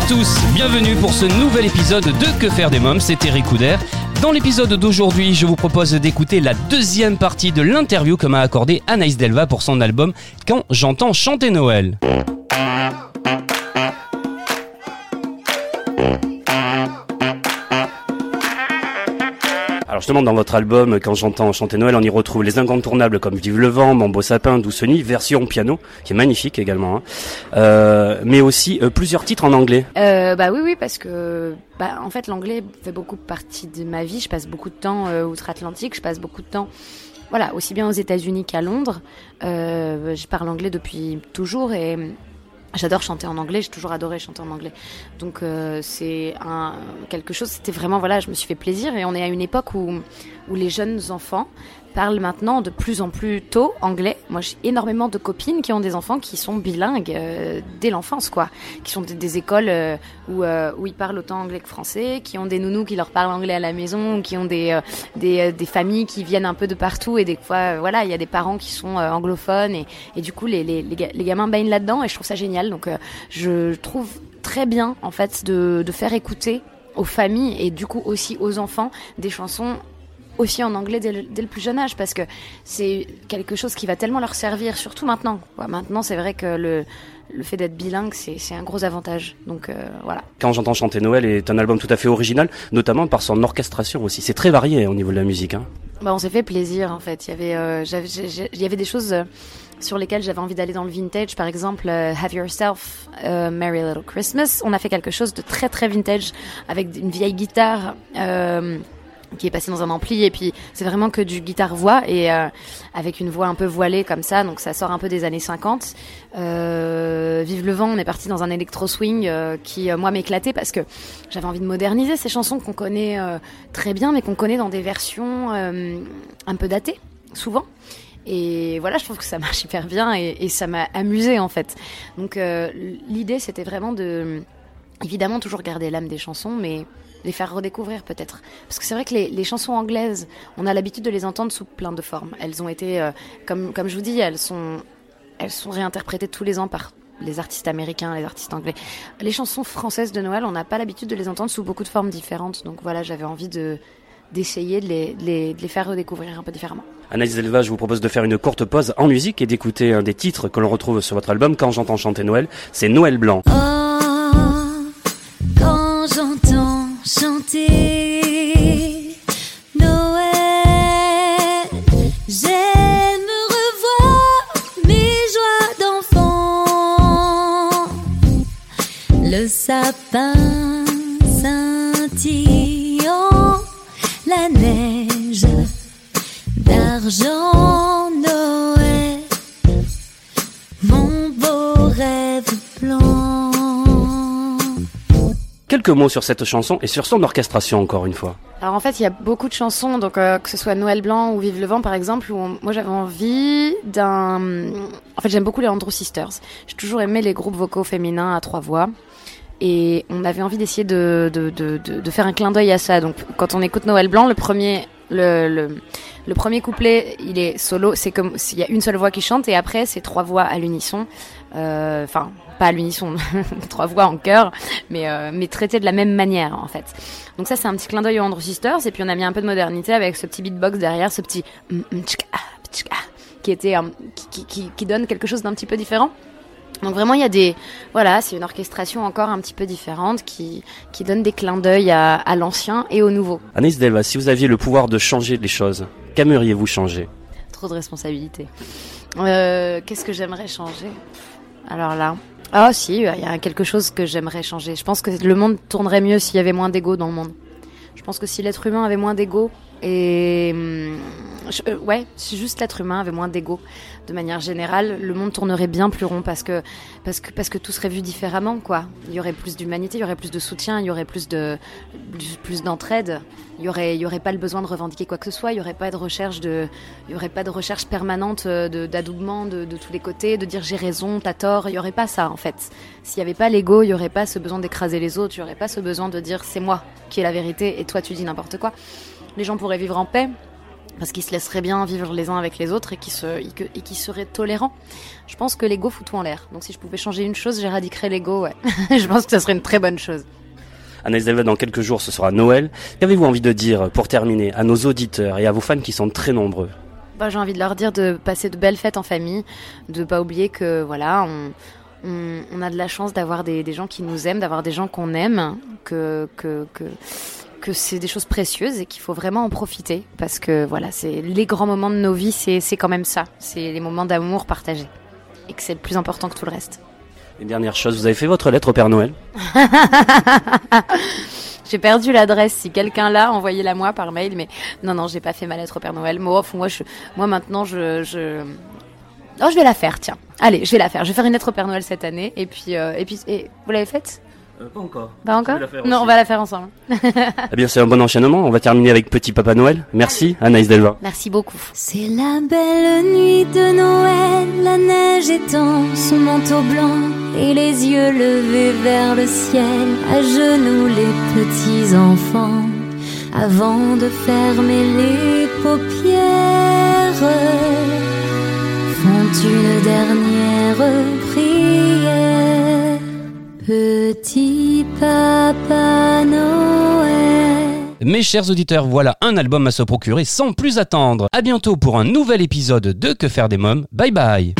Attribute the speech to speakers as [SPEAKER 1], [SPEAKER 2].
[SPEAKER 1] À tous, bienvenue pour ce nouvel épisode de Que faire des mômes, c'est Eric Couder. Dans l'épisode d'aujourd'hui, je vous propose d'écouter la deuxième partie de l'interview que m'a accordé Anaïs Delva pour son album Quand j'entends chanter Noël. Alors justement dans votre album Quand j'entends chanter Noël, on y retrouve les incontournables comme Vive le vent, Mon beau sapin, Douce nuit, version piano qui est magnifique également, hein. Euh, mais aussi euh, plusieurs titres en anglais.
[SPEAKER 2] Euh, bah oui, oui, parce que bah, en fait l'anglais fait beaucoup partie de ma vie. Je passe beaucoup de temps outre-Atlantique, je passe beaucoup de temps, voilà, aussi bien aux États-Unis qu'à Londres. Je parle anglais depuis toujours et j'adore chanter en anglais. J'ai toujours adoré chanter en anglais. Donc euh, c'est quelque chose. C'était vraiment voilà, je me suis fait plaisir et on est à une époque où où les jeunes enfants parlent maintenant de plus en plus tôt anglais. Moi, j'ai énormément de copines qui ont des enfants qui sont bilingues euh, dès l'enfance, quoi. Qui sont des, écoles euh, où, euh, où ils parlent autant anglais que français, qui ont des nounous qui leur parlent anglais à la maison, qui ont des, des, des familles qui viennent un peu de partout et des fois, voilà, il y a des parents qui sont anglophones et, et du coup, les, les, les, ga- les gamins baignent là-dedans et je trouve ça génial. Donc, je trouve très bien, en fait, de, de faire écouter aux familles et du coup aussi aux enfants des chansons aussi en anglais dès le, dès le plus jeune âge parce que c'est quelque chose qui va tellement leur servir, surtout maintenant. Maintenant, c'est vrai que le, le fait d'être bilingue, c'est un gros avantage. Donc euh, voilà.
[SPEAKER 1] Quand j'entends chanter Noël est un album tout à fait original, notamment par son orchestration aussi. C'est très varié au niveau de la musique. Hein.
[SPEAKER 2] Bah, on s'est fait plaisir en fait. Il y avait, euh, il y avait des choses euh, sur lesquelles j'avais envie d'aller dans le vintage. Par exemple, Have Yourself, euh, Merry Little Christmas. On a fait quelque chose de très très vintage avec une vieille guitare. Qui est passée dans un ampli et puis c'est vraiment que du guitare voix et euh, avec une voix un peu voilée comme ça donc ça sort un peu des années 50 euh, Vive le vent on est parti dans un électro swing euh, qui moi m'éclatait parce que j'avais envie de moderniser ces chansons qu'on connaît très bien mais qu'on connaît dans des versions un peu datées souvent et voilà, je trouve que ça marche hyper bien et, et ça m'a amusé en fait. Donc l'idée c'était vraiment de, évidemment toujours garder l'âme des chansons, mais les faire redécouvrir peut-être. Parce que c'est vrai que les, les chansons anglaises, on a l'habitude de les entendre sous plein de formes. Elles ont été, euh, comme, comme je vous dis, elles sont, elles sont réinterprétées tous les ans par les artistes américains, les artistes anglais. Les chansons françaises de Noël, on n'a pas l'habitude de les entendre sous beaucoup de formes différentes. Donc voilà, j'avais envie de d'essayer de les, de les, de les faire redécouvrir un peu différemment.
[SPEAKER 1] Anaïs Delva, je vous propose de faire une courte pause en musique et d'écouter un des titres que l'on retrouve sur votre album Quand j'entends chanter Noël. C'est Noël Blanc.
[SPEAKER 3] Oh, quand j'entends chanter Noël, j'aime revoir mes joies d'enfant. Le sapin scintillant, la neige d'argent
[SPEAKER 1] Quelques mots sur cette chanson et sur son orchestration encore une fois.
[SPEAKER 2] Alors en fait, il y a beaucoup de chansons, donc euh, que ce soit Noël Blanc ou Vive le vent par exemple, où moi j'avais envie d'un. En fait, j'aime beaucoup les Andrew Sisters. J'ai toujours aimé les groupes vocaux féminins à trois voix. Et on avait envie d'essayer de, de, de, de, faire un clin d'œil à ça. Donc quand on écoute Noël Blanc, le premier, le, le premier couplet, il est solo. C'est comme s'il y a une seule voix qui chante et après c'est trois voix à l'unisson. Euh, Enfin, pas à l'unisson, trois voix en chœur, mais euh, mais traitées de la même manière en fait. Donc ça c'est un petit clin d'œil aux Andrew Sisters et puis on a mis un peu de modernité avec ce petit beatbox derrière, ce petit qui était euh, qui, qui, qui donne quelque chose d'un petit peu différent. Donc vraiment il y a des voilà c'est une orchestration encore un petit peu différente qui qui donne des clins d'œil à, à l'ancien et au nouveau.
[SPEAKER 1] Anaïs Delva, si vous aviez le pouvoir de changer les choses, qu'aimeriez-vous changer?
[SPEAKER 2] Trop de responsabilités. Euh, Qu'est-ce que j'aimerais changer? Alors là, ah si, il y a quelque chose que j'aimerais changer. Je pense que le monde tournerait mieux s'il y avait moins d'ego dans le monde. Je pense que si l'être humain avait moins d'ego et hum, je- euh, ouais, si juste l'être humain avait moins d'ego, de manière générale, le monde tournerait bien plus rond parce que, parce que, parce que tout serait vu différemment, quoi. Il y aurait plus d'humanité, il y aurait plus de soutien, il y aurait plus de, plus- d'entraide. Il y aurait, il y aurait pas le besoin de revendiquer quoi que ce soit. Il y aurait pas de recherche de, il y aurait pas de recherche permanente euh, de, d'adoubement de, de tous les côtés, de dire j'ai raison, t'as tort. Il y aurait pas ça, en fait. S'il y avait pas l'ego, il y aurait pas ce besoin d'écraser les autres. Il y aurait pas ce besoin de dire c'est moi qui ai la vérité et toi tu dis n'importe quoi. Les gens pourraient vivre en paix parce qu'ils se laisseraient bien vivre les uns avec les autres et qui se et qui seraient tolérants. Je pense que l'ego fout tout en l'air. Donc si je pouvais changer une chose, j'éradiquerais l'ego. Ouais, je pense que ça serait une très bonne chose.
[SPEAKER 1] Anaïs Delva, dans quelques jours, ce sera Noël. Qu'avez-vous envie de dire, pour terminer, à nos auditeurs et à vos fans qui sont très nombreux?
[SPEAKER 2] Bah, j'ai envie de leur dire de passer de belles fêtes en famille, de pas oublier que voilà, on, on, on a de la chance d'avoir des, des gens qui nous aiment, d'avoir des gens qu'on aime, que que que que c'est des choses précieuses et qu'il faut vraiment en profiter parce que voilà, c'est les grands moments de nos vies, c'est quand même ça, c'est les moments d'amour partagés et que c'est le plus important que tout le reste.
[SPEAKER 1] Une dernière chose, vous avez fait votre lettre au Père Noël?
[SPEAKER 2] J'ai perdu l'adresse. Si quelqu'un l'a, envoyez-la moi par mail. Mais non, non, j'ai pas fait ma lettre au Père Noël. Moi, moi, je, moi maintenant, je, je, oh, je vais la faire. Tiens, allez, je vais la faire. Je vais faire une lettre au Père Noël cette année. Et puis, euh, et puis, et vous l'avez faite?
[SPEAKER 1] Pas encore.
[SPEAKER 2] Pas encore
[SPEAKER 1] vais la faire
[SPEAKER 2] Non,
[SPEAKER 1] aussi.
[SPEAKER 2] on va la faire ensemble.
[SPEAKER 1] Eh bien, c'est un bon enchaînement. On va terminer avec Petit Papa Noël. Merci, Anaïs Delva.
[SPEAKER 2] Merci beaucoup.
[SPEAKER 3] C'est la belle nuit de Noël, la neige étend son manteau blanc et les yeux levés vers le ciel, à genoux les petits enfants, avant de fermer les paupières, font une dernière prière. Petit Papa Noël.
[SPEAKER 1] Mes chers auditeurs, voilà un album à se procurer sans plus attendre. À bientôt pour un nouvel épisode de Que faire des mômes. Bye bye.